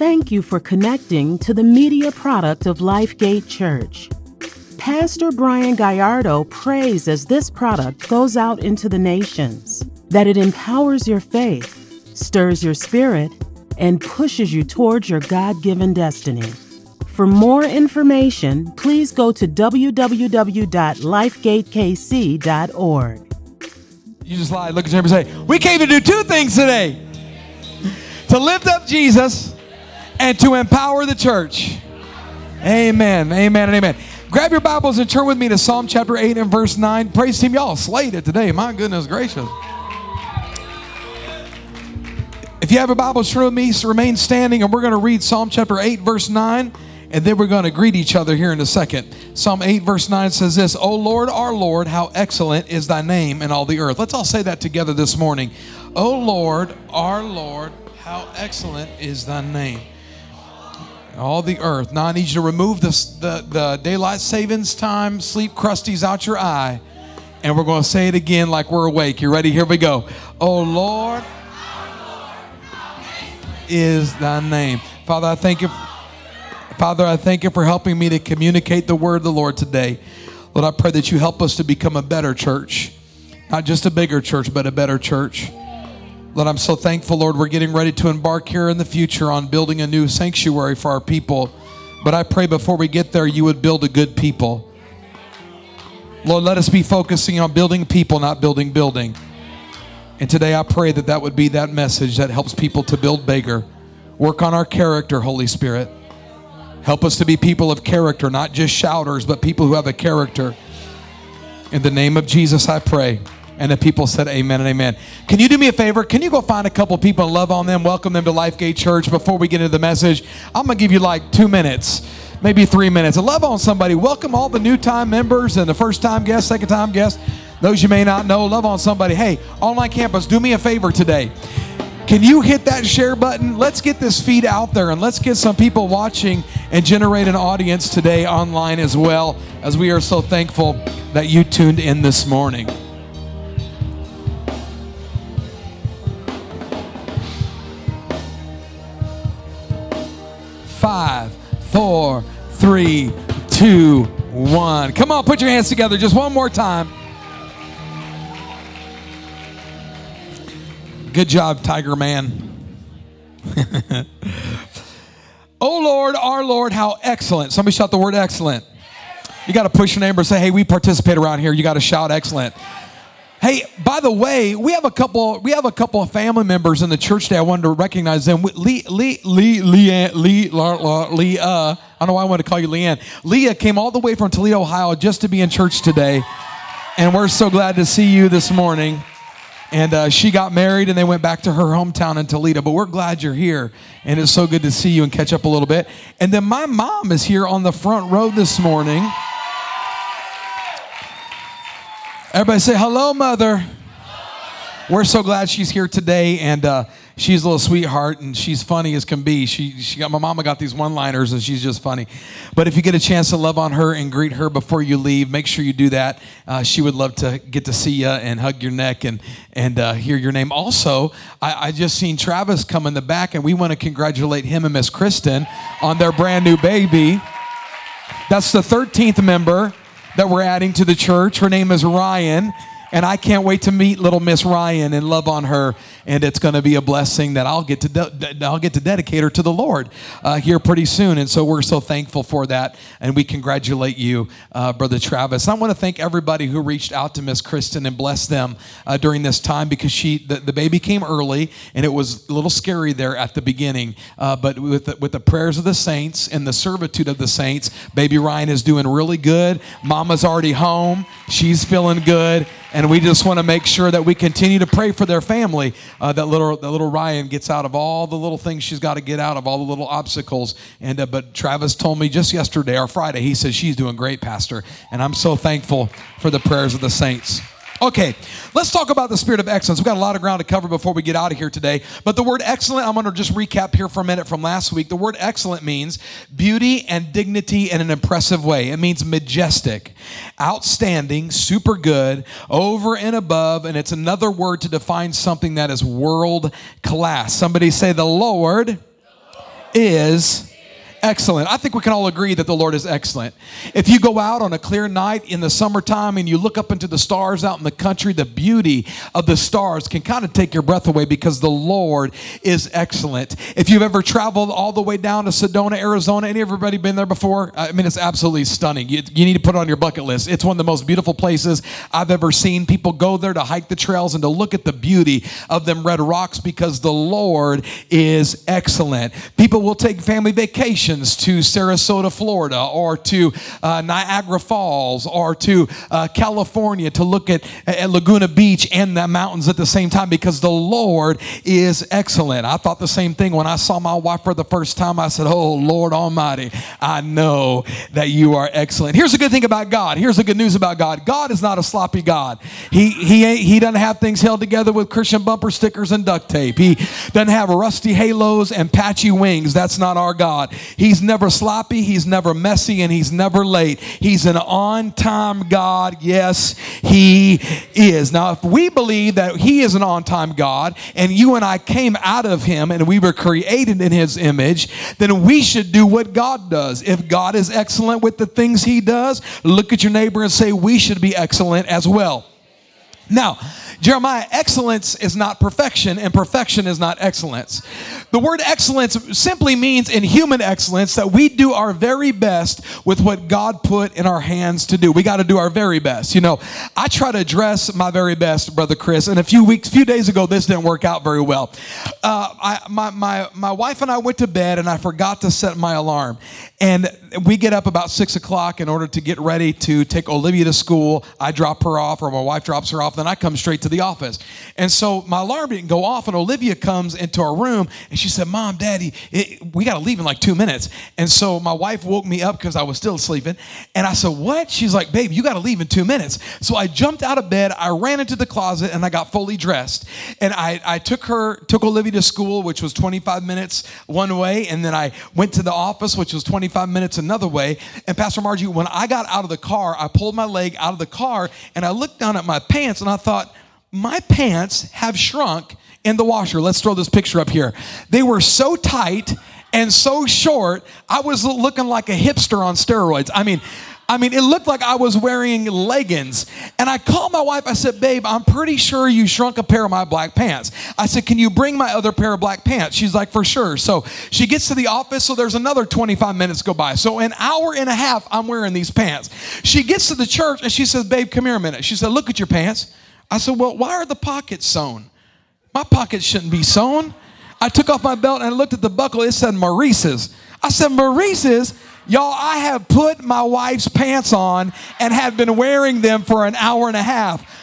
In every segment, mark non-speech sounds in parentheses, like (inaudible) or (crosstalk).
thank you for connecting to the media product of Lifegate Church. Pastor Brian Gallardo prays as this product goes out into the nations that it empowers your faith, stirs your spirit, and pushes you towards your God given destiny. For more information, please go to www.lifegatekc.org. You just lie, look at your and say, We came to do two things today to lift up Jesus and to empower the church. Amen, amen, and amen. Grab your Bibles and turn with me to Psalm chapter 8 and verse 9. Praise Team, y'all slayed it today. My goodness gracious. If you have a Bible, turn with me, so remain standing, and we're going to read Psalm chapter 8, verse 9, and then we're going to greet each other here in a second. Psalm 8, verse 9 says this O Lord, our Lord, how excellent is thy name in all the earth. Let's all say that together this morning. O Lord, our Lord, how excellent is thy name. All the earth. Now I need you to remove the, the, the daylight savings time, sleep crusties out your eye. And we're going to say it again like we're awake. You ready? Here we go. Oh Lord, is thy name. Father, I thank you. Father, I thank you for helping me to communicate the word of the Lord today. Lord, I pray that you help us to become a better church. Not just a bigger church, but a better church. Lord, I'm so thankful, Lord, we're getting ready to embark here in the future on building a new sanctuary for our people. But I pray before we get there, you would build a good people. Lord, let us be focusing on building people, not building building. And today I pray that that would be that message that helps people to build bigger. Work on our character, Holy Spirit. Help us to be people of character, not just shouters, but people who have a character. In the name of Jesus, I pray. And the people said, Amen and amen. Can you do me a favor? Can you go find a couple people and love on them, welcome them to Lifegate Church before we get into the message? I'm going to give you like two minutes, maybe three minutes. Love on somebody. Welcome all the new time members and the first time guests, second time guests, those you may not know. Love on somebody. Hey, online campus, do me a favor today. Can you hit that share button? Let's get this feed out there and let's get some people watching and generate an audience today online as well, as we are so thankful that you tuned in this morning. Five, four, three, two, one. Come on, put your hands together just one more time. Good job, Tiger Man. (laughs) oh Lord, our Lord, how excellent. Somebody shout the word excellent. You got to push your neighbor and say, hey, we participate around here. You got to shout excellent. Hey, by the way, we have a couple. We have a couple of family members in the church today. I wanted to recognize them. Lee, Lee, Lee, Lee, Lee, Lee. Uh, I don't know why I want to call you Leanne. Leah came all the way from Toledo, Ohio, just to be in church today, and we're so glad to see you this morning. And uh, she got married, and they went back to her hometown in Toledo. But we're glad you're here, and it's so good to see you and catch up a little bit. And then my mom is here on the front row this morning. Everybody say, hello, mother. We're so glad she's here today, and uh, she's a little sweetheart, and she's funny as can be. She, she got my mama got these one-liners, and she's just funny. But if you get a chance to love on her and greet her before you leave, make sure you do that. Uh, she would love to get to see you and hug your neck and and uh, hear your name. Also, I, I just seen Travis come in the back, and we want to congratulate him and Miss Kristen on their brand new baby. That's the 13th member that we're adding to the church. Her name is Ryan. And I can't wait to meet little Miss Ryan and love on her. And it's going to be a blessing that I'll get to de- I'll get to dedicate her to the Lord uh, here pretty soon. And so we're so thankful for that. And we congratulate you, uh, Brother Travis. I want to thank everybody who reached out to Miss Kristen and bless them uh, during this time because she the, the, baby came early and it was a little scary there at the beginning. Uh, but with the, with the prayers of the saints and the servitude of the saints, baby Ryan is doing really good. Mama's already home. She's feeling good. And we just want to make sure that we continue to pray for their family. Uh, that little that little Ryan gets out of all the little things she's got to get out of, all the little obstacles. And uh, but Travis told me just yesterday or Friday, he says she's doing great, Pastor. And I'm so thankful for the prayers of the saints. Okay, let's talk about the spirit of excellence. We've got a lot of ground to cover before we get out of here today. But the word excellent, I'm going to just recap here for a minute from last week. The word excellent means beauty and dignity in an impressive way. It means majestic, outstanding, super good, over and above. And it's another word to define something that is world class. Somebody say, The Lord is excellent. I think we can all agree that the Lord is excellent. If you go out on a clear night in the summertime and you look up into the stars out in the country, the beauty of the stars can kind of take your breath away because the Lord is excellent. If you've ever traveled all the way down to Sedona, Arizona, any everybody been there before? I mean, it's absolutely stunning. You, you need to put it on your bucket list. It's one of the most beautiful places I've ever seen. People go there to hike the trails and to look at the beauty of them red rocks because the Lord is excellent. People will take family vacations to Sarasota, Florida, or to uh, Niagara Falls, or to uh, California to look at, at Laguna Beach and the mountains at the same time because the Lord is excellent. I thought the same thing when I saw my wife for the first time. I said, Oh, Lord Almighty, I know that you are excellent. Here's a good thing about God. Here's the good news about God God is not a sloppy God. He, he, he doesn't have things held together with Christian bumper stickers and duct tape. He doesn't have rusty halos and patchy wings. That's not our God. He's never sloppy, he's never messy, and he's never late. He's an on time God. Yes, he is. Now, if we believe that he is an on time God and you and I came out of him and we were created in his image, then we should do what God does. If God is excellent with the things he does, look at your neighbor and say, We should be excellent as well. Now, Jeremiah, excellence is not perfection, and perfection is not excellence. The word excellence simply means in human excellence that we do our very best with what God put in our hands to do. We got to do our very best. You know, I try to dress my very best, Brother Chris, and a few weeks, few days ago, this didn't work out very well. Uh, I, my, my, my wife and I went to bed, and I forgot to set my alarm. And we get up about six o'clock in order to get ready to take Olivia to school. I drop her off, or my wife drops her off, then I come straight to the office. And so my alarm didn't go off, and Olivia comes into our room, and she said, Mom, Daddy, it, we got to leave in like two minutes. And so my wife woke me up because I was still sleeping. And I said, What? She's like, Babe, you got to leave in two minutes. So I jumped out of bed, I ran into the closet, and I got fully dressed. And I, I took her, took Olivia to school, which was 25 minutes one way. And then I went to the office, which was 25 minutes another way. And Pastor Margie, when I got out of the car, I pulled my leg out of the car and I looked down at my pants and I thought, my pants have shrunk in the washer. Let's throw this picture up here. They were so tight and so short, I was looking like a hipster on steroids. I mean, I mean, it looked like I was wearing leggings. And I called my wife. I said, Babe, I'm pretty sure you shrunk a pair of my black pants. I said, Can you bring my other pair of black pants? She's like, For sure. So she gets to the office. So there's another 25 minutes go by. So an hour and a half, I'm wearing these pants. She gets to the church and she says, Babe, come here a minute. She said, Look at your pants. I said, Well, why are the pockets sewn? My pockets shouldn't be sewn. I took off my belt and I looked at the buckle. It said Maurice's. I said, Maurice's? Y'all, I have put my wife's pants on and have been wearing them for an hour and a half.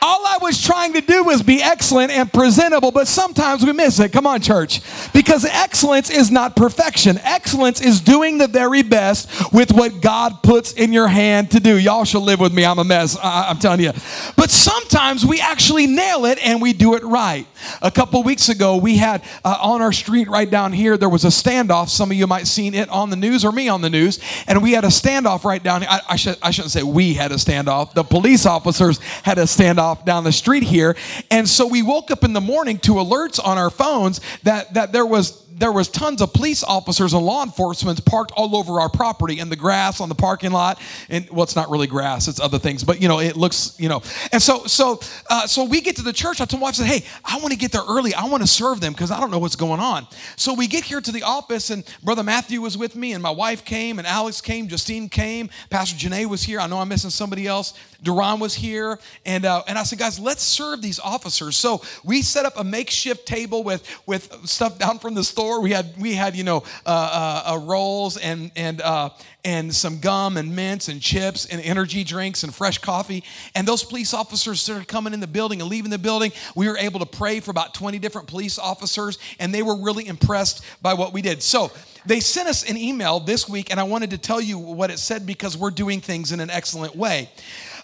All I was trying to do was be excellent and presentable, but sometimes we miss it. Come on, church. Because excellence is not perfection. Excellence is doing the very best with what God puts in your hand to do. Y'all should live with me. I'm a mess. I- am telling you. But sometimes we actually nail it and we do it right. A couple weeks ago, we had uh, on our street right down here, there was a standoff. Some of you might have seen it on the news or me on the news. And we had a standoff right down here. I, I, I shouldn't say we had a standoff. The police officers had a standoff off down the street here. And so we woke up in the morning to alerts on our phones that, that there was there was tons of police officers and law enforcement parked all over our property in the grass on the parking lot. And well it's not really grass it's other things but you know it looks you know. And so so uh, so we get to the church. I told my wife I said hey i want to get there early. I want to serve them because i don't know what's going on. So we get here to the office and brother matthew was with me and my wife came and alex came justine came pastor janae was here. I know i'm missing somebody else duran was here and uh, and i said guys let's serve these officers so we set up a makeshift table with with stuff down from the store. We had we had you know uh, uh, uh, rolls and and uh, and some gum and mints and chips and energy drinks and fresh coffee. And those police officers started coming in the building and leaving the building. We were able to pray for about 20 different police officers, and they were really impressed by what we did. So they sent us an email this week, and I wanted to tell you what it said because we're doing things in an excellent way.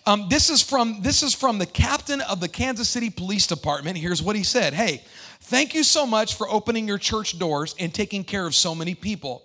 Um, this is from this is from the captain of the Kansas City Police Department. Here's what he said: Hey, Thank you so much for opening your church doors and taking care of so many people.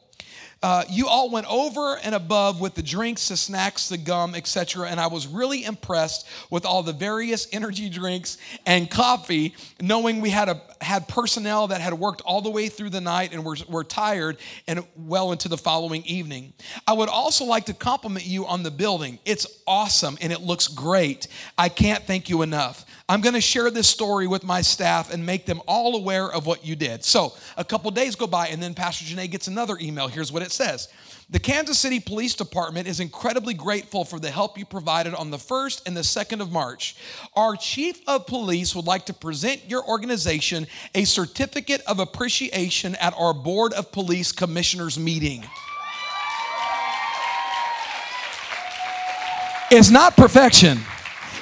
Uh, you all went over and above with the drinks, the snacks, the gum, etc. And I was really impressed with all the various energy drinks and coffee, knowing we had a had personnel that had worked all the way through the night and were, were tired and well into the following evening. I would also like to compliment you on the building. It's awesome and it looks great. I can't thank you enough. I'm going to share this story with my staff and make them all aware of what you did. So, a couple days go by, and then Pastor Janae gets another email. Here's what it says The Kansas City Police Department is incredibly grateful for the help you provided on the 1st and the 2nd of March. Our chief of police would like to present your organization a certificate of appreciation at our Board of Police Commissioners meeting. It's not perfection.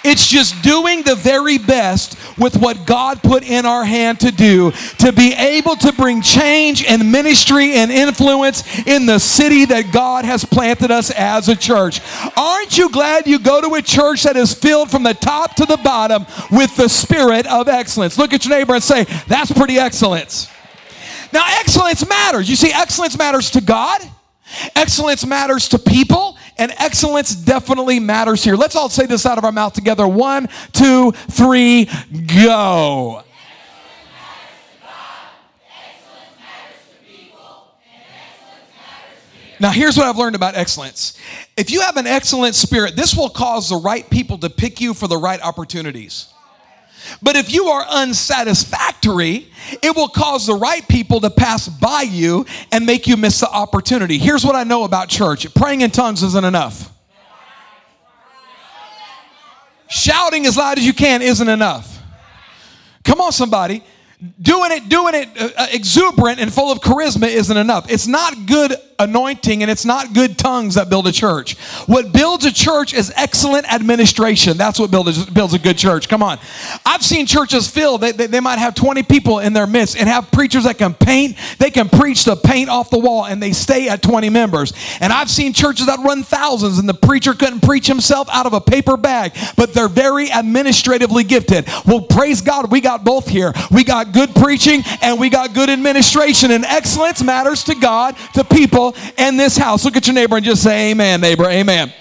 It's just doing the very best with what God put in our hand to do to be able to bring change and ministry and influence in the city that God has planted us as a church. Aren't you glad you go to a church that is filled from the top to the bottom with the spirit of excellence? Look at your neighbor and say, That's pretty excellence. Now, excellence matters. You see, excellence matters to God. Excellence matters to people, and excellence definitely matters here. Let's all say this out of our mouth together. One, two, three, go. Now, here's what I've learned about excellence. If you have an excellent spirit, this will cause the right people to pick you for the right opportunities. But if you are unsatisfactory, it will cause the right people to pass by you and make you miss the opportunity. Here's what I know about church praying in tongues isn't enough, shouting as loud as you can isn't enough. Come on, somebody doing it doing it uh, uh, exuberant and full of charisma isn't enough it's not good anointing and it's not good tongues that build a church. What builds a church is excellent administration. That's what builds, builds a good church. Come on. I've seen churches filled they, they, they might have 20 people in their midst and have preachers that can paint they can preach the paint off the wall and they stay at 20 members. And i've seen churches that run thousands and the preacher couldn't preach himself out of a paper bag but they're very administratively gifted. Well praise god we got both here. We got good preaching and we got good administration. And excellence matters to God, to people, and this house. Look at your neighbor and just say, Amen, neighbor. Amen.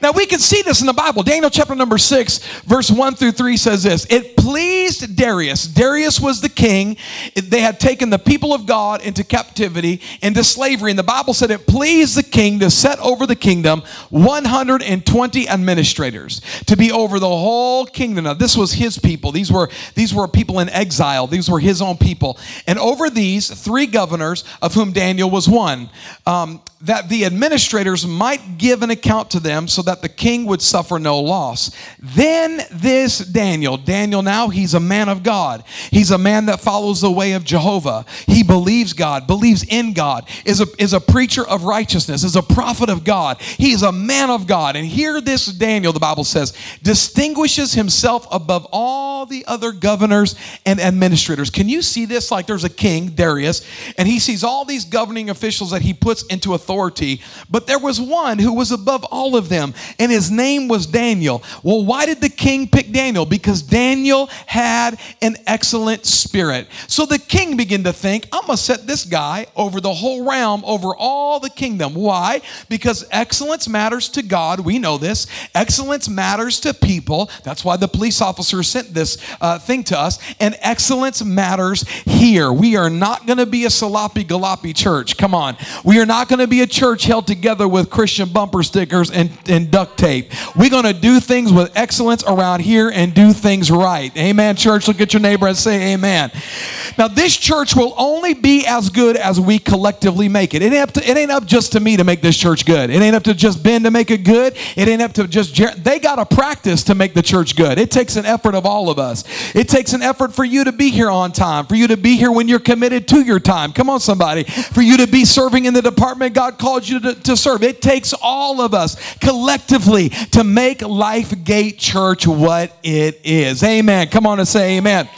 Now we can see this in the Bible. Daniel chapter number 6, verse 1 through 3 says this It pleased Darius. Darius was the king. They had taken the people of God into captivity, into slavery. And the Bible said it pleased the king to set over the kingdom 120 administrators to be over the whole kingdom. Now, this was his people. These were, these were people in exile, these were his own people. And over these, three governors, of whom Daniel was one, um, that the administrators might give an account to them so that the king would suffer no loss. Then this Daniel, Daniel now, he's a man of God. He's a man that follows the way of Jehovah. He believes God, believes in God, is a, is a preacher of righteousness, is a prophet of God. He's a man of God. And here this Daniel, the Bible says, distinguishes himself above all the other governors and administrators. Can you see this? Like there's a king, Darius, and he sees all these governing officials that he puts into authority, but there was one who was above all of them, and his name was Daniel. Well, why did the king pick Daniel? Because Daniel had an excellent spirit. So the king began to think, I'm going to set this guy over the whole realm, over all the kingdom. Why? Because excellence matters to God. We know this. Excellence matters to people. That's why the police officer sent this uh, thing to us. And excellence matters here. We are not going to be a sloppy galoppy church. Come on. We are not going to be a church held together with Christian bumper stickers and, and duct tape. We're going to do things with excellence around here and do things right. Amen, church. Look at your neighbor and say amen. Now, this church will only be as good as we collectively make it. It ain't up, to, it ain't up just to me to make this church good. It ain't up to just Ben to make it good. It ain't up to just Jer- they got to practice to make the church good. It takes an effort of all of us. It takes an effort for you to be here on time, for you to be here when you're committed to your time. Come on, somebody. For you to be serving in the department God called you to, to serve. It takes all of us collectively to make Lifegate Church what it is. Amen. Come on and say amen.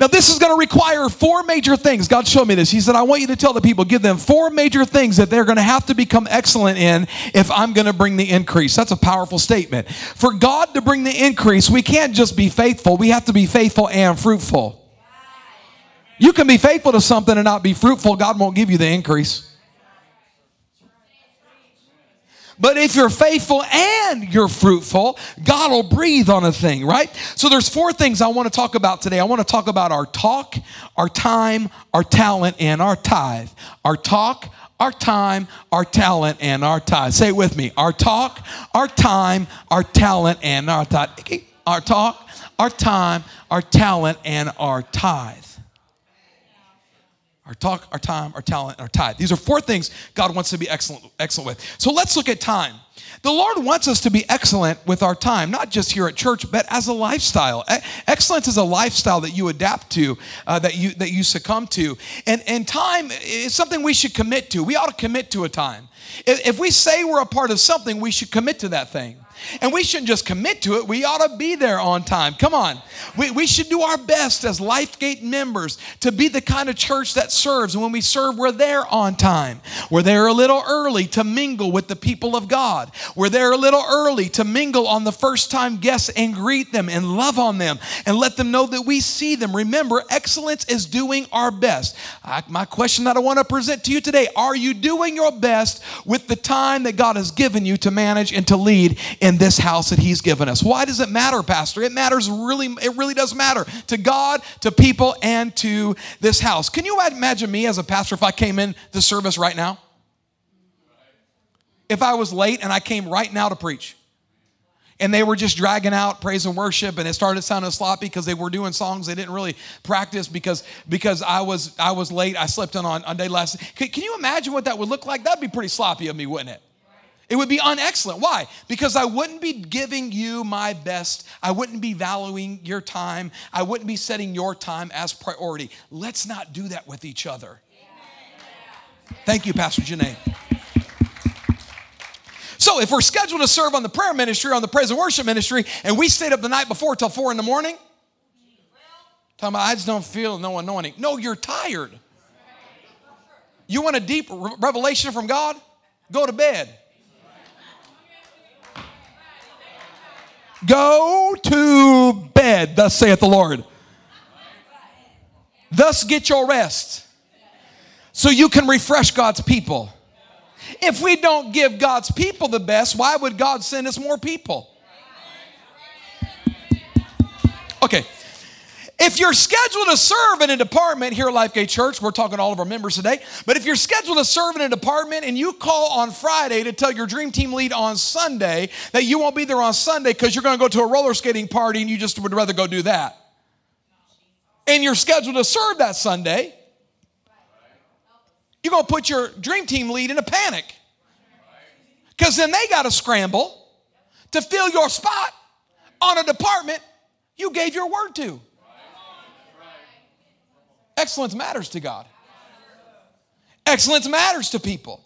Now, this is going to require four major things. God showed me this. He said, I want you to tell the people, give them four major things that they're going to have to become excellent in if I'm going to bring the increase. That's a powerful statement. For God to bring the increase, we can't just be faithful, we have to be faithful and fruitful. You can be faithful to something and not be fruitful, God won't give you the increase. But if you're faithful and you're fruitful, God will breathe on a thing, right? So there's four things I want to talk about today. I want to talk about our talk, our time, our talent, and our tithe. Our talk, our time, our talent, and our tithe. Say it with me. Our talk, our time, our talent, and our tithe. Our talk, our time, our talent, and our tithe our talk, our time, our talent, our tithe. These are four things God wants to be excellent, excellent with. So let's look at time. The Lord wants us to be excellent with our time, not just here at church, but as a lifestyle. Excellence is a lifestyle that you adapt to, uh, that you that you succumb to, and and time is something we should commit to. We ought to commit to a time. If, if we say we're a part of something, we should commit to that thing. And we shouldn't just commit to it, we ought to be there on time. Come on. We, we should do our best as LifeGate members to be the kind of church that serves. And when we serve, we're there on time. We're there a little early to mingle with the people of God. We're there a little early to mingle on the first time guests and greet them and love on them and let them know that we see them. Remember, excellence is doing our best. I, my question that I want to present to you today are you doing your best with the time that God has given you to manage and to lead in this house that He's given us. Why does it matter, Pastor? It matters really, it really does matter to God, to people, and to this house. Can you imagine me as a pastor if I came in the service right now? If I was late and I came right now to preach and they were just dragging out praise and worship and it started sounding sloppy because they were doing songs they didn't really practice because because i was i was late i slept in on, on day last can, can you imagine what that would look like that'd be pretty sloppy of me wouldn't it it would be unexcellent. Why? Because I wouldn't be giving you my best. I wouldn't be valuing your time. I wouldn't be setting your time as priority. Let's not do that with each other. Thank you, Pastor Janae. So, if we're scheduled to serve on the prayer ministry, on the praise and worship ministry, and we stayed up the night before till four in the morning, talking about I just don't feel no anointing. No, you're tired. You want a deep revelation from God? Go to bed. Go to bed, thus saith the Lord. Thus get your rest so you can refresh God's people. If we don't give God's people the best, why would God send us more people? Okay, if you're scheduled to serve in a department here at Lifegate Church, we're talking to all of our members today, but if you're scheduled to serve in a department and you call on Friday to tell your dream team lead on Sunday that you won't be there on Sunday because you're going to go to a roller skating party and you just would rather go do that, and you're scheduled to serve that Sunday, you're going to put your dream team lead in a panic because then they got to scramble to fill your spot on a department you gave your word to. Excellence matters to God. Excellence matters to people.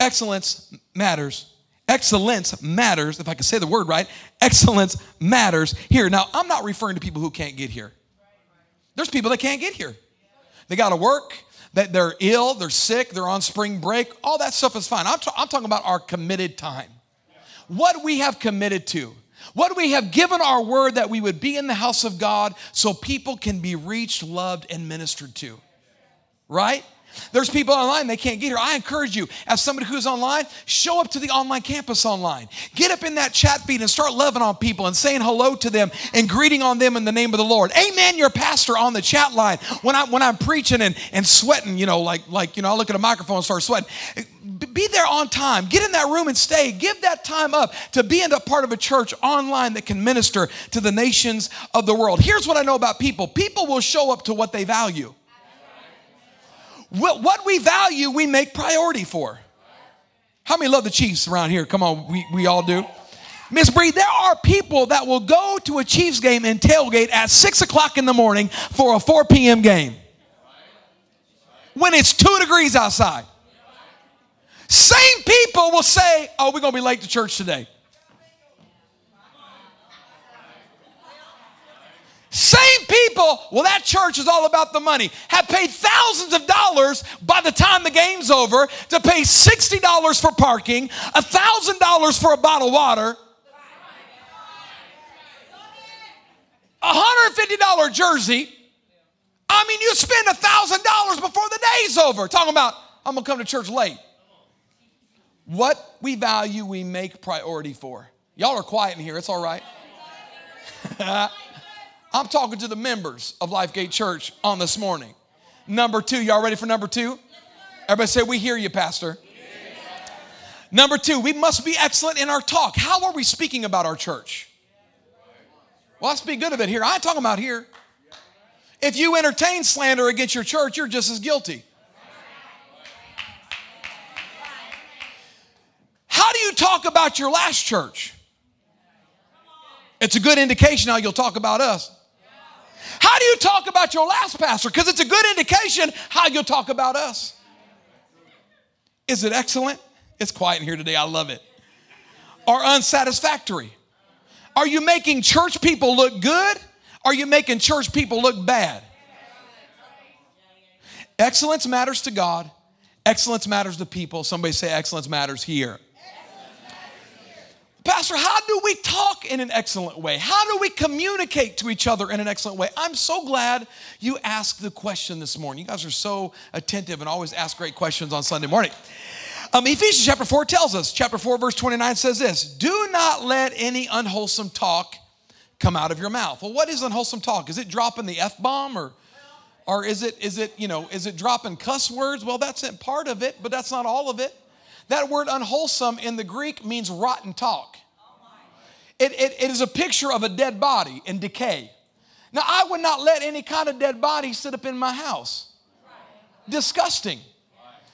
Excellence matters. Excellence matters, if I can say the word right, excellence matters here. Now, I'm not referring to people who can't get here. There's people that can't get here. They got to work, that they're ill, they're sick, they're on spring break. All that stuff is fine. I'm, t- I'm talking about our committed time. What we have committed to. What we have given our word that we would be in the house of God so people can be reached, loved, and ministered to. Right? There's people online, they can't get here. I encourage you, as somebody who's online, show up to the online campus online. Get up in that chat feed and start loving on people and saying hello to them and greeting on them in the name of the Lord. Amen, your pastor on the chat line. When, I, when I'm preaching and, and sweating, you know, like, like, you know, I look at a microphone and start sweating be there on time. Get in that room and stay. Give that time up to be in a part of a church online that can minister to the nations of the world. Here's what I know about people people will show up to what they value. What we value, we make priority for. How many love the Chiefs around here? Come on, we, we all do. Miss Bree, there are people that will go to a Chiefs game and tailgate at 6 o'clock in the morning for a 4 p.m. game when it's two degrees outside. Same people will say, Oh, we're going to be late to church today. Same people, well, that church is all about the money, have paid thousands of dollars by the time the game's over to pay $60 for parking, $1,000 for a bottle of water, a $150 jersey. I mean, you spend $1,000 before the day's over talking about, I'm going to come to church late. What we value, we make priority for. Y'all are quiet in here. It's all right. (laughs) I'm talking to the members of Lifegate Church on this morning. Number two, y'all ready for number two? Everybody say, We hear you, Pastor. Number two, we must be excellent in our talk. How are we speaking about our church? Well, let's be good of it here. I ain't talking about here. If you entertain slander against your church, you're just as guilty. How do you talk about your last church? It's a good indication how you'll talk about us. How do you talk about your last pastor? Because it's a good indication how you'll talk about us. Is it excellent? It's quiet in here today. I love it. Or unsatisfactory? Are you making church people look good? Are you making church people look bad? Excellence matters to God. Excellence matters to people. Somebody say excellence matters here. Pastor, how do we talk in an excellent way? How do we communicate to each other in an excellent way? I'm so glad you asked the question this morning. You guys are so attentive and always ask great questions on Sunday morning. Um, Ephesians chapter 4 tells us, chapter 4, verse 29 says this Do not let any unwholesome talk come out of your mouth. Well, what is unwholesome talk? Is it dropping the F bomb or or is it is it, you know, is it dropping cuss words? Well, that's part of it, but that's not all of it. That word unwholesome in the Greek means rotten talk. It, it, it is a picture of a dead body in decay. Now, I would not let any kind of dead body sit up in my house. Disgusting.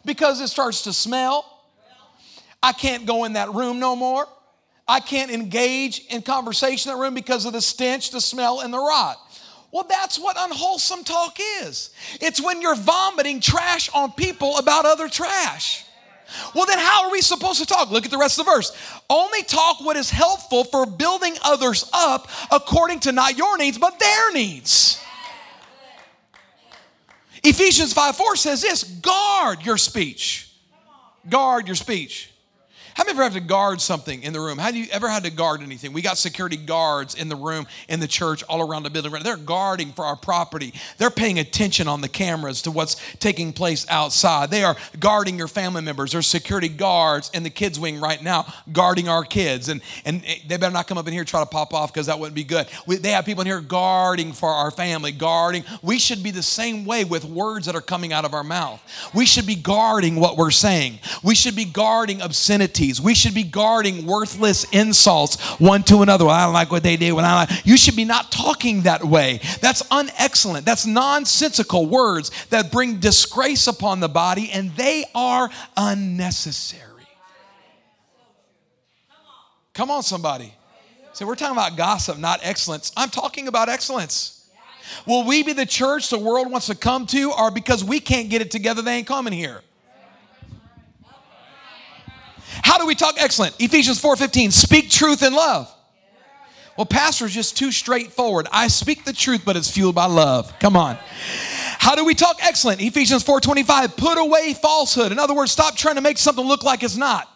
Because it starts to smell. I can't go in that room no more. I can't engage in conversation in that room because of the stench, the smell, and the rot. Well, that's what unwholesome talk is. It's when you're vomiting trash on people about other trash. Well, then how are we supposed to talk? Look at the rest of the verse. Only talk what is helpful for building others up according to not your needs, but their needs. Ephesians 5 4 says this guard your speech. Guard your speech. How many ever have to guard something in the room? Have you ever had to guard anything? We got security guards in the room, in the church, all around the building. They're guarding for our property. They're paying attention on the cameras to what's taking place outside. They are guarding your family members. There's security guards in the kids' wing right now guarding our kids. And, and they better not come up in here and try to pop off because that wouldn't be good. We, they have people in here guarding for our family, guarding. We should be the same way with words that are coming out of our mouth. We should be guarding what we're saying. We should be guarding obscenity we should be guarding worthless insults one to another. Well, I don't like what they did. When I like. You should be not talking that way. That's unexcellent. That's nonsensical words that bring disgrace upon the body, and they are unnecessary. Come on, somebody. So we're talking about gossip, not excellence. I'm talking about excellence. Will we be the church the world wants to come to, or because we can't get it together, they ain't coming here? How do we talk excellent? Ephesians 4:15, speak truth in love. Well, pastor is just too straightforward. I speak the truth, but it's fueled by love. Come on. How do we talk excellent? Ephesians 4:25, put away falsehood. In other words, stop trying to make something look like it's not.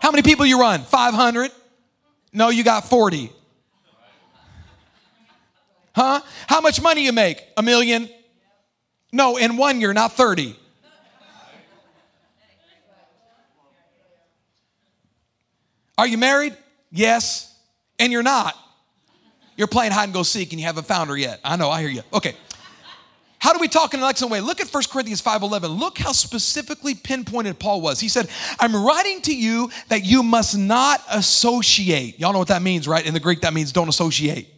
How many people you run? 500? No, you got 40. Huh? How much money you make? A million? No, in one year, not 30. Are you married? Yes. And you're not. You're playing hide and go seek and you haven't found her yet. I know, I hear you. Okay. How do we talk in an excellent way? Look at 1 Corinthians 5:11. Look how specifically pinpointed Paul was. He said, "I'm writing to you that you must not associate." Y'all know what that means, right? In the Greek that means don't associate.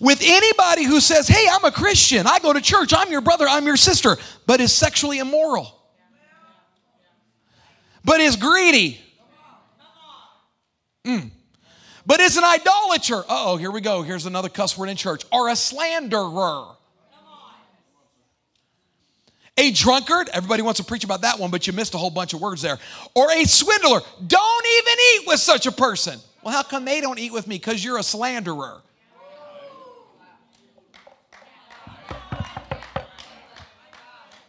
With anybody who says, "Hey, I'm a Christian. I go to church. I'm your brother, I'm your sister," but is sexually immoral. But is greedy Mm. But is an idolater. oh, here we go. Here's another cuss word in church. Or a slanderer. A drunkard, everybody wants to preach about that one, but you missed a whole bunch of words there. Or a swindler, don't even eat with such a person. Well, how come they don't eat with me? Because you're a slanderer.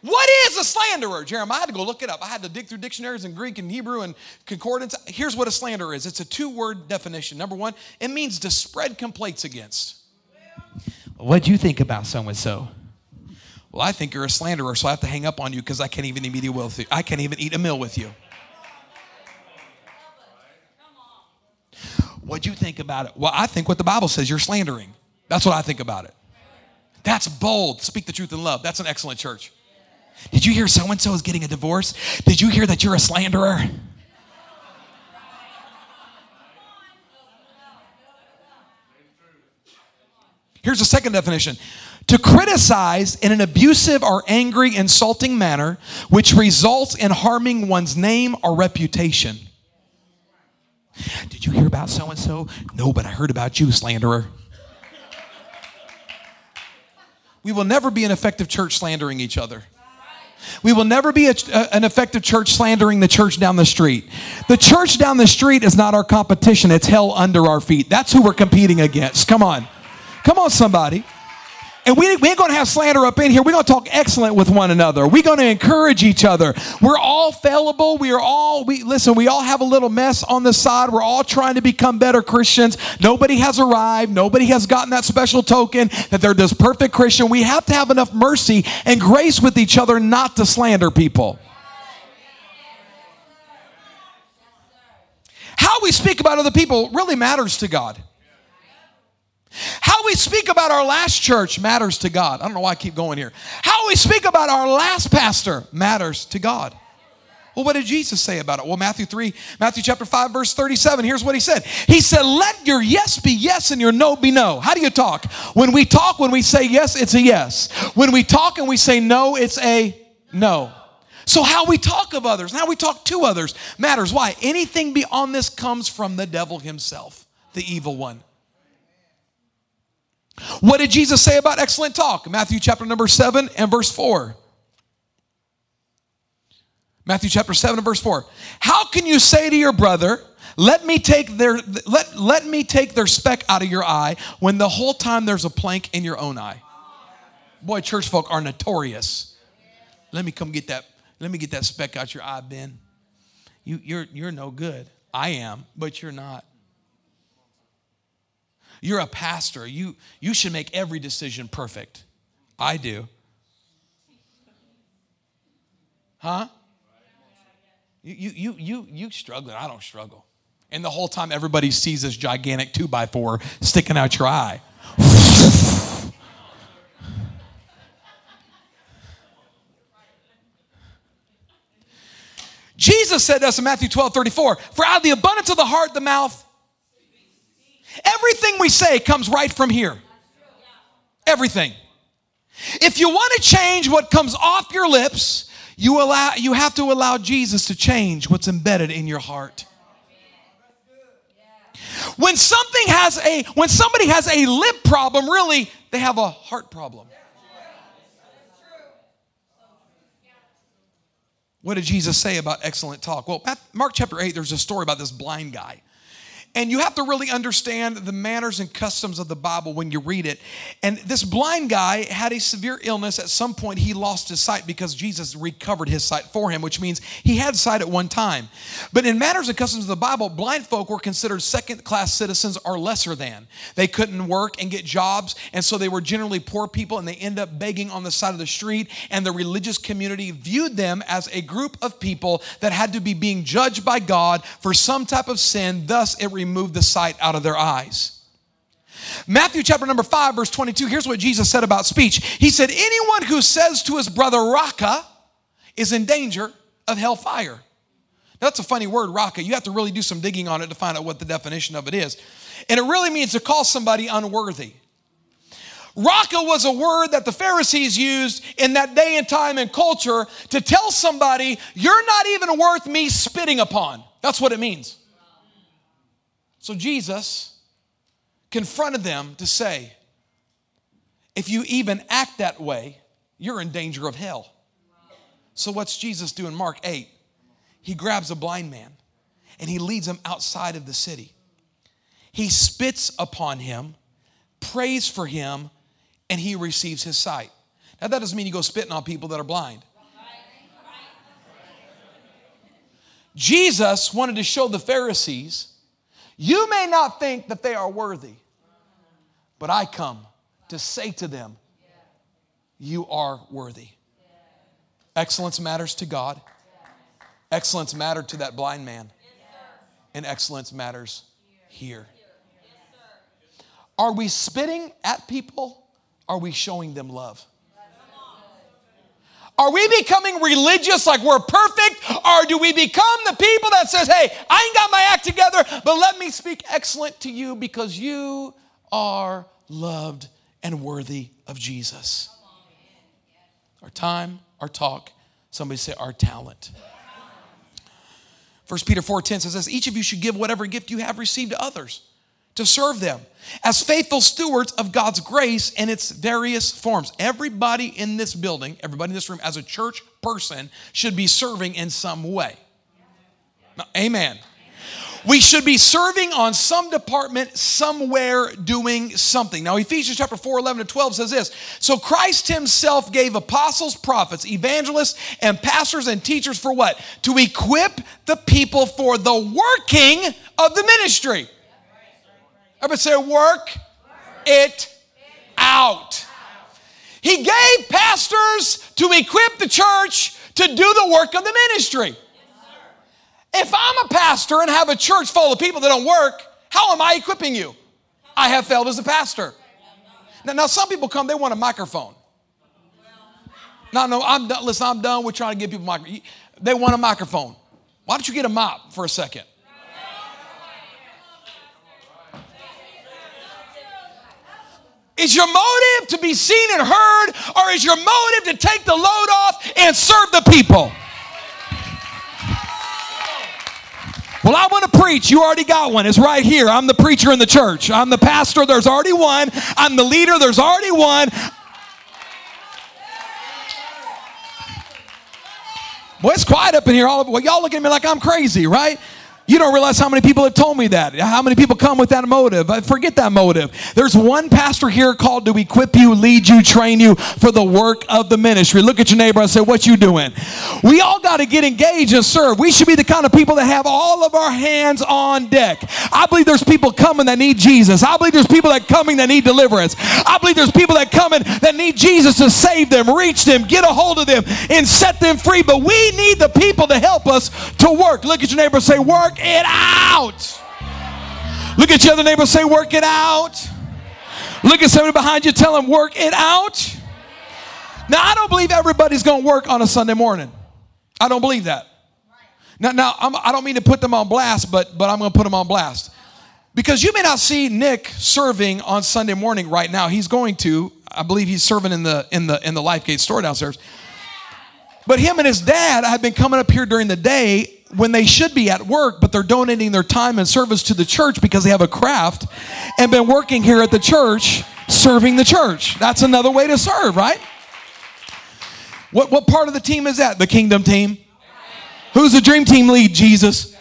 What is a slanderer? Jeremiah, I had to go look it up. I had to dig through dictionaries in Greek and Hebrew and concordance. Here's what a slanderer is it's a two word definition. Number one, it means to spread complaints against. What do you think about so and so? Well, I think you're a slanderer, so I have to hang up on you because I can't even eat a meal with you. I can't even eat a meal with you. What do you think about it? Well, I think what the Bible says you're slandering. That's what I think about it. That's bold. Speak the truth in love. That's an excellent church. Did you hear so and so is getting a divorce? Did you hear that you're a slanderer? Here's the second definition to criticize in an abusive or angry, insulting manner, which results in harming one's name or reputation. Did you hear about so and so? No, but I heard about you, slanderer. We will never be an effective church slandering each other. We will never be a, a, an effective church slandering the church down the street. The church down the street is not our competition, it's hell under our feet. That's who we're competing against. Come on. Come on, somebody. And we, we ain't going to have slander up in here. We're going to talk excellent with one another. We're going to encourage each other. We're all fallible. We are all, we listen, we all have a little mess on the side. We're all trying to become better Christians. Nobody has arrived. Nobody has gotten that special token that they're this perfect Christian. We have to have enough mercy and grace with each other not to slander people. How we speak about other people really matters to God. How we speak about our last church matters to God. I don't know why I keep going here. How we speak about our last pastor matters to God. Well, what did Jesus say about it? Well, Matthew 3, Matthew chapter 5, verse 37, here's what he said. He said, Let your yes be yes and your no be no. How do you talk? When we talk, when we say yes, it's a yes. When we talk and we say no, it's a no. So, how we talk of others, how we talk to others matters. Why? Anything beyond this comes from the devil himself, the evil one. What did Jesus say about excellent talk? Matthew chapter number 7 and verse 4. Matthew chapter 7 and verse 4. How can you say to your brother, let me take their let, let me take their speck out of your eye when the whole time there's a plank in your own eye? Boy, church folk are notorious. Let me come get that, let me get that speck out your eye, Ben. You, you're, you're no good. I am, but you're not. You're a pastor. You, you should make every decision perfect. I do. Huh? You, you, you, you struggle. I don't struggle. And the whole time everybody sees this gigantic two by four sticking out your eye. Jesus said to us in Matthew 12 34, For out of the abundance of the heart, the mouth Everything we say comes right from here. Everything. If you want to change what comes off your lips, you allow you have to allow Jesus to change what's embedded in your heart. When something has a when somebody has a lip problem, really they have a heart problem. What did Jesus say about excellent talk? Well, Mark chapter 8, there's a story about this blind guy. And you have to really understand the manners and customs of the Bible when you read it. And this blind guy had a severe illness. At some point, he lost his sight because Jesus recovered his sight for him, which means he had sight at one time. But in manners and customs of the Bible, blind folk were considered second class citizens or lesser than. They couldn't work and get jobs, and so they were generally poor people and they end up begging on the side of the street. And the religious community viewed them as a group of people that had to be being judged by God for some type of sin. Thus, it remove the sight out of their eyes. Matthew chapter number 5, verse 22, here's what Jesus said about speech. He said, Anyone who says to his brother, Raca, is in danger of hellfire. That's a funny word, Raca. You have to really do some digging on it to find out what the definition of it is. And it really means to call somebody unworthy. Raca was a word that the Pharisees used in that day and time and culture to tell somebody, You're not even worth me spitting upon. That's what it means. So Jesus confronted them to say, if you even act that way, you're in danger of hell. So, what's Jesus do in Mark 8? He grabs a blind man and he leads him outside of the city. He spits upon him, prays for him, and he receives his sight. Now, that doesn't mean you go spitting on people that are blind. Jesus wanted to show the Pharisees you may not think that they are worthy, but I come to say to them, You are worthy. Excellence matters to God, excellence mattered to that blind man, and excellence matters here. Are we spitting at people? Are we showing them love? Are we becoming religious like we're perfect? Or do we become the people that says, hey, I ain't got my act together, but let me speak excellent to you because you are loved and worthy of Jesus? Our time, our talk, somebody say our talent. 1 Peter 4:10 says each of you should give whatever gift you have received to others to serve them as faithful stewards of God's grace in its various forms. Everybody in this building, everybody in this room, as a church person, should be serving in some way. Amen. We should be serving on some department somewhere doing something. Now, Ephesians chapter 4, 11 to 12 says this So Christ himself gave apostles, prophets, evangelists, and pastors and teachers for what? To equip the people for the working of the ministry Everybody say, work, work it out. He gave pastors to equip the church to do the work of the ministry. If I'm a pastor and have a church full of people that don't work, how am I equipping you? I have failed as a pastor. Now, now some people come, they want a microphone. No, no, I'm done. Listen, I'm done with trying to give people microphone. They want a microphone. Why don't you get a mop for a second? Is your motive to be seen and heard, or is your motive to take the load off and serve the people? Well, I want to preach. You already got one. It's right here. I'm the preacher in the church. I'm the pastor. There's already one. I'm the leader. There's already one. Boy, it's quiet up in here. All of, well, y'all look at me like I'm crazy, right? You don't realize how many people have told me that. How many people come with that motive? Forget that motive. There's one pastor here called to equip you, lead you, train you for the work of the ministry. Look at your neighbor and say, What you doing? We all got to get engaged and serve. We should be the kind of people that have all of our hands on deck. I believe there's people coming that need Jesus. I believe there's people that coming that need deliverance. I believe there's people that coming that need Jesus to save them, reach them, get a hold of them, and set them free. But we need the people to help us to work. Look at your neighbor and say, Work Work it out. Look at your other neighbor, say, Work it out. Look at somebody behind you, tell them, Work it out. Now, I don't believe everybody's going to work on a Sunday morning. I don't believe that. Now, now I'm, I do not mean to put them on blast, but, but I'm going to put them on blast. Because you may not see Nick serving on Sunday morning right now. He's going to. I believe he's serving in the in the in the Lifegate store downstairs. But him and his dad have been coming up here during the day when they should be at work, but they're donating their time and service to the church because they have a craft and been working here at the church serving the church. That's another way to serve, right? What, what part of the team is that? The kingdom team? Who's the dream team lead? Jesus.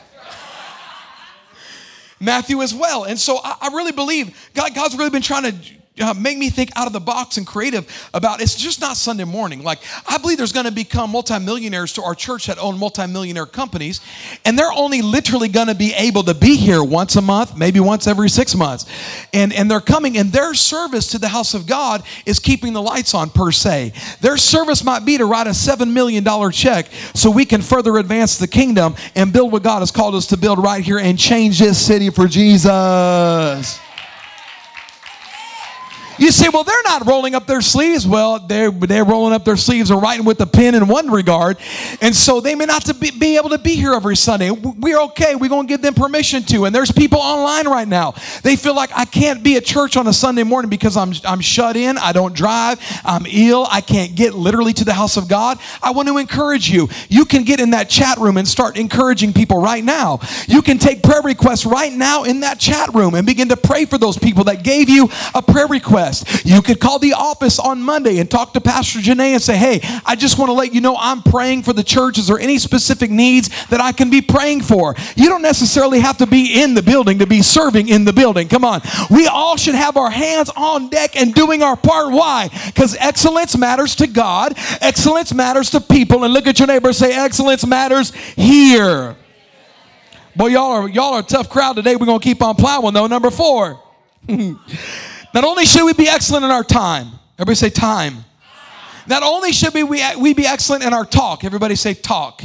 Matthew as well. And so I, I really believe God, God's really been trying to uh, make me think out of the box and creative about it's just not Sunday morning. Like, I believe there's going to become multimillionaires to our church that own multimillionaire companies, and they're only literally going to be able to be here once a month, maybe once every six months. And, and they're coming, and their service to the house of God is keeping the lights on, per se. Their service might be to write a $7 million check so we can further advance the kingdom and build what God has called us to build right here and change this city for Jesus. You say, well, they're not rolling up their sleeves. Well, they're, they're rolling up their sleeves or writing with a pen in one regard. And so they may not be, be able to be here every Sunday. We're okay. We're going to give them permission to. And there's people online right now. They feel like I can't be at church on a Sunday morning because I'm, I'm shut in. I don't drive. I'm ill. I can't get literally to the house of God. I want to encourage you. You can get in that chat room and start encouraging people right now. You can take prayer requests right now in that chat room and begin to pray for those people that gave you a prayer request You could call the office on Monday and talk to Pastor Janae and say, hey, I just want to let you know I'm praying for the church. Is there any specific needs that I can be praying for? You don't necessarily have to be in the building to be serving in the building. Come on. We all should have our hands on deck and doing our part. Why? Because excellence matters to God, excellence matters to people. And look at your neighbor say, excellence matters here. Boy, y'all are y'all are a tough crowd today. We're gonna keep on plowing though. Number four. (laughs) Not only should we be excellent in our time, everybody say time. Not only should we, we, we be excellent in our talk, everybody say talk.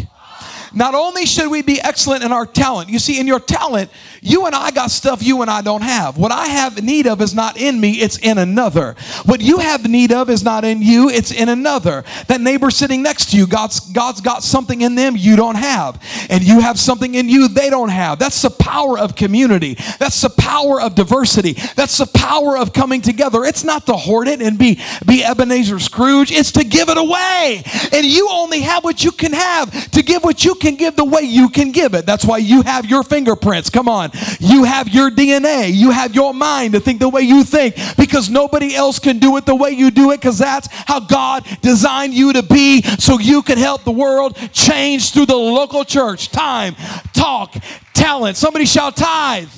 Not only should we be excellent in our talent, you see, in your talent, you and I got stuff you and I don't have. What I have need of is not in me, it's in another. What you have need of is not in you, it's in another. That neighbor sitting next to you, God's, God's got something in them you don't have. And you have something in you they don't have. That's the power of community. That's the power of diversity. That's the power of coming together. It's not to hoard it and be, be Ebenezer Scrooge, it's to give it away. And you only have what you can have to give what you can give the way you can give it. That's why you have your fingerprints. Come on. You have your DNA. You have your mind to think the way you think because nobody else can do it the way you do it because that's how God designed you to be so you can help the world change through the local church. Time, talk, talent. Somebody shout tithe.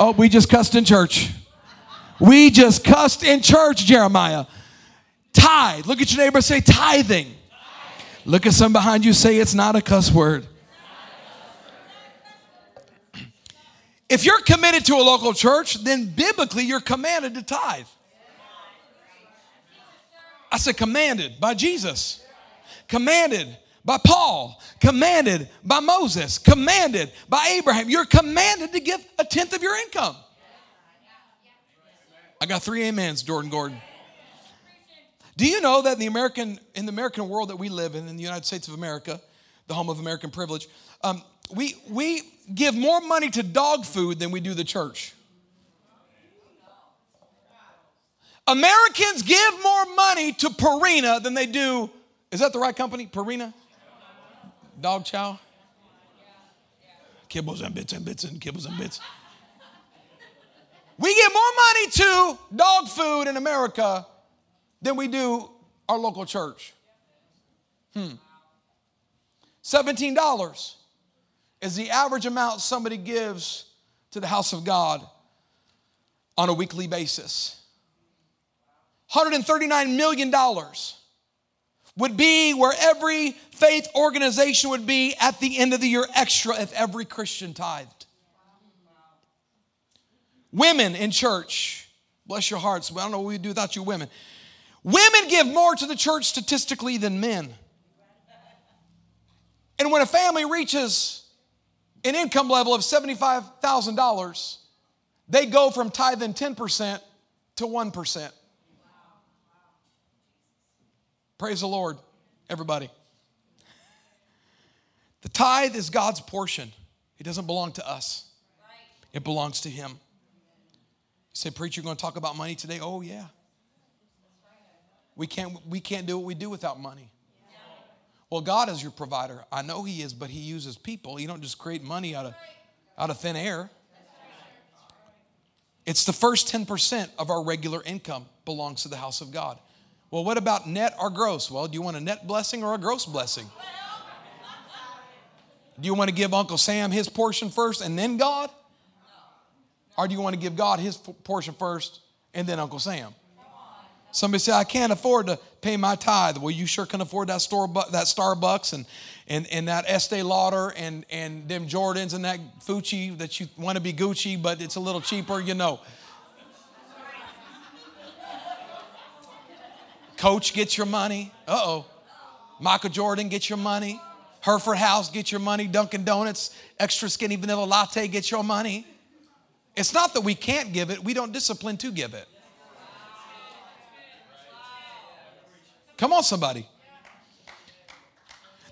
Oh, we just cussed in church. We just cussed in church, Jeremiah. Tithe. Look at your neighbor say tithing. Look at some behind you say it's not a cuss word. If you're committed to a local church, then biblically you're commanded to tithe. I said commanded by Jesus, commanded by Paul, commanded by Moses, commanded by Abraham. You're commanded to give a tenth of your income. I got three amens, Jordan Gordon. Do you know that in the American in the American world that we live in, in the United States of America, the home of American privilege, um, we we give more money to dog food than we do the church. Americans give more money to Purina than they do. Is that the right company? Purina? Dog chow? Kibbles and bits and bits and kibbles and bits. We give more money to dog food in America than we do our local church. Hmm. $17 is the average amount somebody gives to the house of God on a weekly basis. $139 million would be where every faith organization would be at the end of the year extra if every Christian tithed. Women in church, bless your hearts, I don't know what we'd do without you women. Women give more to the church statistically than men. And when a family reaches an income level of $75,000, they go from tithing 10% to 1%. Praise the Lord, everybody. The tithe is God's portion, it doesn't belong to us, it belongs to Him. You say, Preacher, you're going to talk about money today? Oh, yeah. We can't, we can't do what we do without money. Well, God is your provider. I know He is, but He uses people. You don't just create money out of, out of thin air. It's the first 10% of our regular income belongs to the house of God. Well, what about net or gross? Well, do you want a net blessing or a gross blessing? Do you want to give Uncle Sam his portion first and then God? Or do you want to give God his portion first and then Uncle Sam? Somebody say, I can't afford to pay my tithe. Well, you sure can afford that store, that Starbucks and, and, and that Estee Lauder and, and them Jordans and that Fucci that you want to be Gucci, but it's a little cheaper, you know. Coach gets your money. Uh oh. Michael Jordan gets your money. Hereford House gets your money. Dunkin' Donuts, extra skinny vanilla latte gets your money. It's not that we can't give it, we don't discipline to give it. Come on, somebody.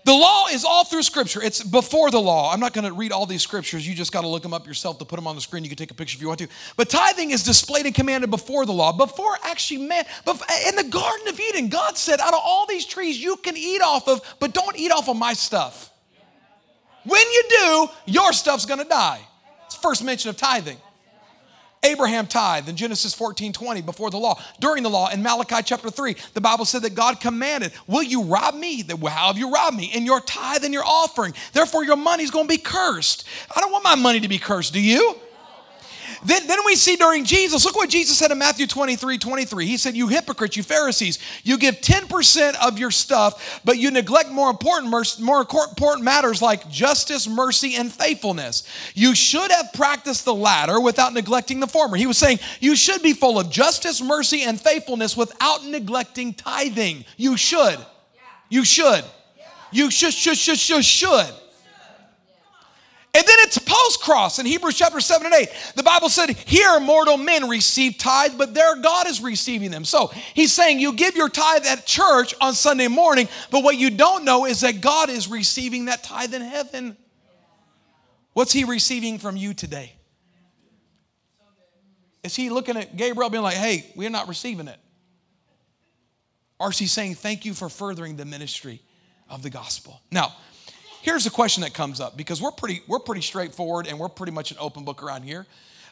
The law is all through Scripture. It's before the law. I'm not going to read all these scriptures. You just got to look them up yourself to put them on the screen. You can take a picture if you want to. But tithing is displayed and commanded before the law. Before actually man, in the Garden of Eden, God said, out of all these trees you can eat off of, but don't eat off of my stuff. When you do, your stuff's going to die. It's first mention of tithing. Abraham tithed in Genesis 14 20 before the law. During the law, in Malachi chapter 3, the Bible said that God commanded, Will you rob me? How have you robbed me? In your tithe and your offering. Therefore, your money's going to be cursed. I don't want my money to be cursed. Do you? Then, then we see during Jesus, look what Jesus said in Matthew 23 23. He said, You hypocrites, you Pharisees, you give 10% of your stuff, but you neglect more important, more important matters like justice, mercy, and faithfulness. You should have practiced the latter without neglecting the former. He was saying, You should be full of justice, mercy, and faithfulness without neglecting tithing. You should. You should. You should, should, should, should, should. It's post cross in Hebrews chapter 7 and 8. The Bible said, Here mortal men receive tithe, but their God is receiving them. So he's saying you give your tithe at church on Sunday morning, but what you don't know is that God is receiving that tithe in heaven. What's he receiving from you today? Is he looking at Gabriel being like, hey, we're not receiving it? Or is he saying, thank you for furthering the ministry of the gospel? Now, here's a question that comes up because we're pretty, we're pretty straightforward and we're pretty much an open book around here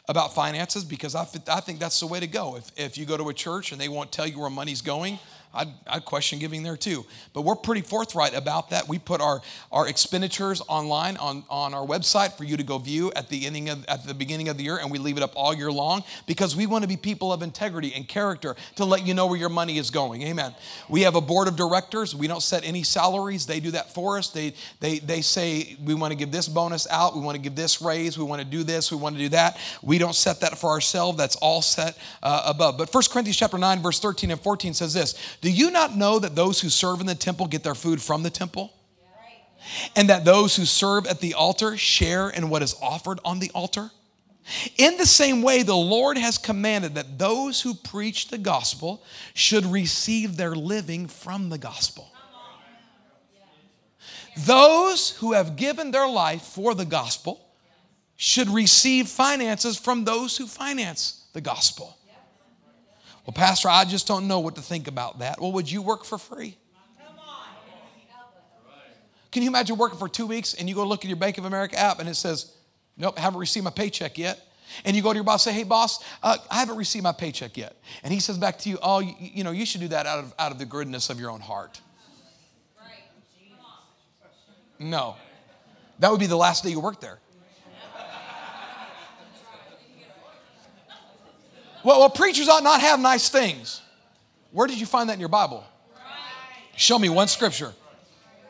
about finances because I, I think that's the way to go. If, if you go to a church and they won't tell you where money's going, I'd, I'd, question giving there too. But we're pretty forthright about that. We put our, our expenditures online on, on our website for you to go view at the, ending of, at the beginning of the year, and we leave it up all year long because we want to be people of integrity and character to let you know where your money is going. Amen. We have a board of directors. We don't set any salaries. They do that for us. They, they, they say, we want to give this bonus out. We want to give this raise. We want to do this. We want to do that. We don't set that for ourselves. That's all set uh, above. But 1 Corinthians chapter 9, verse 13 and 14 says this do you not know that those who serve in the temple get their food from the temple? And that those who serve at the altar share in what is offered on the altar? In the same way, the Lord has commanded that those who preach the gospel should receive their living from the gospel. Those who have given their life for the gospel should receive finances from those who finance the gospel. Well, Pastor, I just don't know what to think about that. Well, would you work for free? Can you imagine working for two weeks and you go look at your Bank of America app and it says, Nope, haven't received my paycheck yet. And you go to your boss, say, Hey, boss, uh, I haven't received my paycheck yet. And he says back to you, Oh, you, you, know, you should do that out of, out of the goodness of your own heart. No, that would be the last day you work there. Well, well, preachers ought not have nice things. Where did you find that in your Bible? Show me one scripture.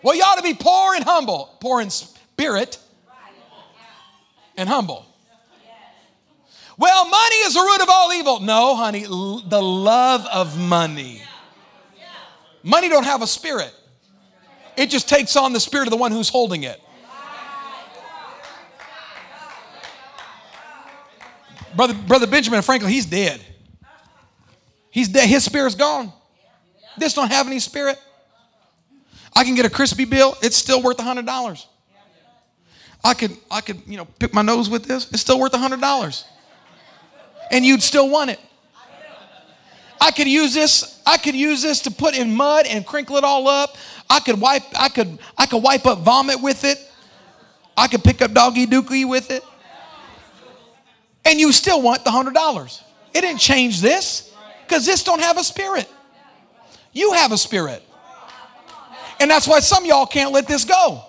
Well, you ought to be poor and humble, poor in spirit and humble. Well, money is the root of all evil. No, honey, the love of money. Money don't have a spirit. It just takes on the spirit of the one who's holding it. Brother, Brother Benjamin Franklin, he's dead. He's dead. His spirit's gone. This don't have any spirit. I can get a crispy bill, it's still worth hundred dollars. I could, I could, you know, pick my nose with this, it's still worth hundred dollars. And you'd still want it. I could use this, I could use this to put in mud and crinkle it all up. I could wipe, I could, I could wipe up vomit with it. I could pick up doggy dookie with it and you still want the $100. It didn't change this because this don't have a spirit. You have a spirit. And that's why some y'all can't let this go.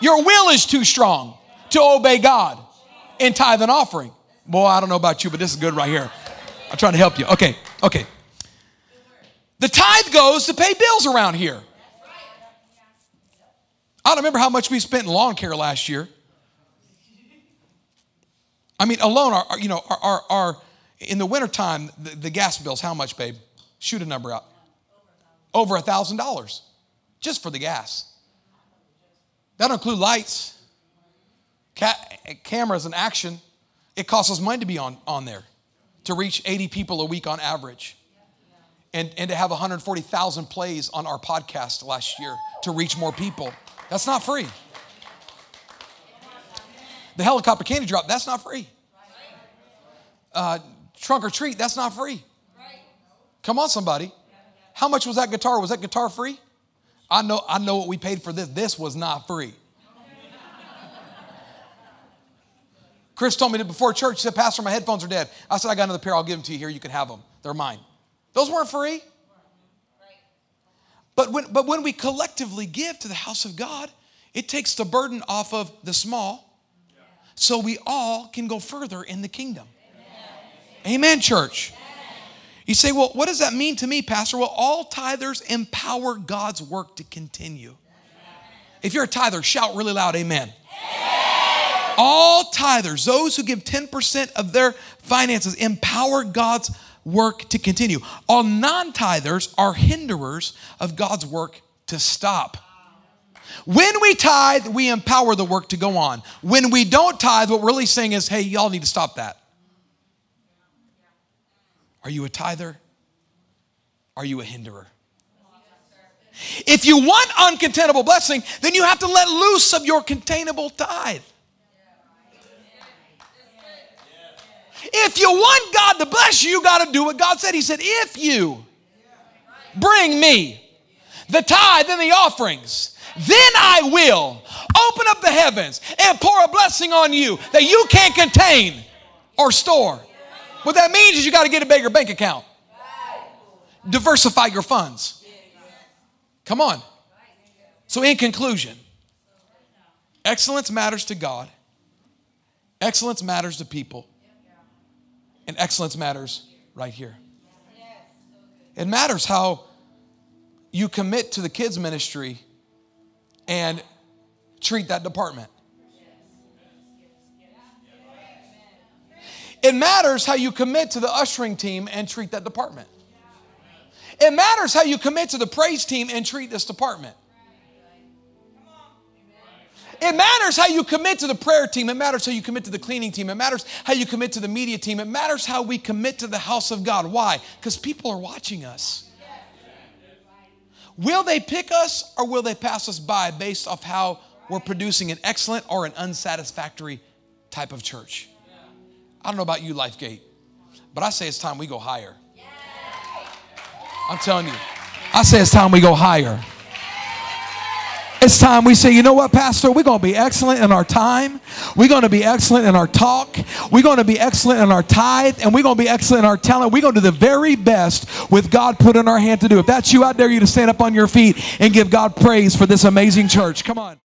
Your will is too strong to obey God in tithe and offering. Boy, I don't know about you, but this is good right here. I'm trying to help you. Okay, okay. The tithe goes to pay bills around here. I don't remember how much we spent in lawn care last year. I mean, alone, our, you know, our, our, our, in the wintertime, the, the gas bills, how much, babe? Shoot a number out. Over a thousand dollars just for the gas. That don't include lights, ca- cameras, and action. It costs us money to be on, on there to reach 80 people a week on average. And, and to have 140,000 plays on our podcast last year to reach more people. That's not free. The helicopter candy drop, that's not free. Uh, trunk or treat, that's not free. Come on, somebody. How much was that guitar? Was that guitar free? I know, I know what we paid for this. This was not free. Chris told me that before church, he said, Pastor, my headphones are dead. I said, I got another pair. I'll give them to you here. You can have them. They're mine. Those weren't free. But when, but when we collectively give to the house of God, it takes the burden off of the small so we all can go further in the kingdom. Amen, Amen church. You say, well, what does that mean to me, Pastor? Well, all tithers empower God's work to continue. If you're a tither, shout really loud, amen. amen. All tithers, those who give 10% of their finances, empower God's work to continue. All non tithers are hinderers of God's work to stop. When we tithe, we empower the work to go on. When we don't tithe, what we're really saying is, hey, y'all need to stop that. Are you a tither? Are you a hinderer? If you want uncontainable blessing, then you have to let loose of your containable tithe. If you want God to bless you, you got to do what God said. He said, if you bring me the tithe and the offerings, then I will open up the heavens and pour a blessing on you that you can't contain or store. What that means is you got to get a bigger bank account, diversify your funds. Come on. So, in conclusion, excellence matters to God, excellence matters to people, and excellence matters right here. It matters how you commit to the kids' ministry and treat that department. It matters how you commit to the ushering team and treat that department. It matters how you commit to the praise team and treat this department. It matters how you commit to the prayer team. It matters how you commit to the cleaning team. It matters how you commit to the media team. It matters how we commit to the house of God. Why? Because people are watching us. Will they pick us or will they pass us by based off how we're producing an excellent or an unsatisfactory type of church? I don't know about you, Lifegate, but I say it's time we go higher. I'm telling you. I say it's time we go higher. It's time we say, you know what, Pastor? We're going to be excellent in our time. We're going to be excellent in our talk. We're going to be excellent in our tithe. And we're going to be excellent in our talent. We're going to do the very best with God put in our hand to do. If that's you, I dare you to stand up on your feet and give God praise for this amazing church. Come on.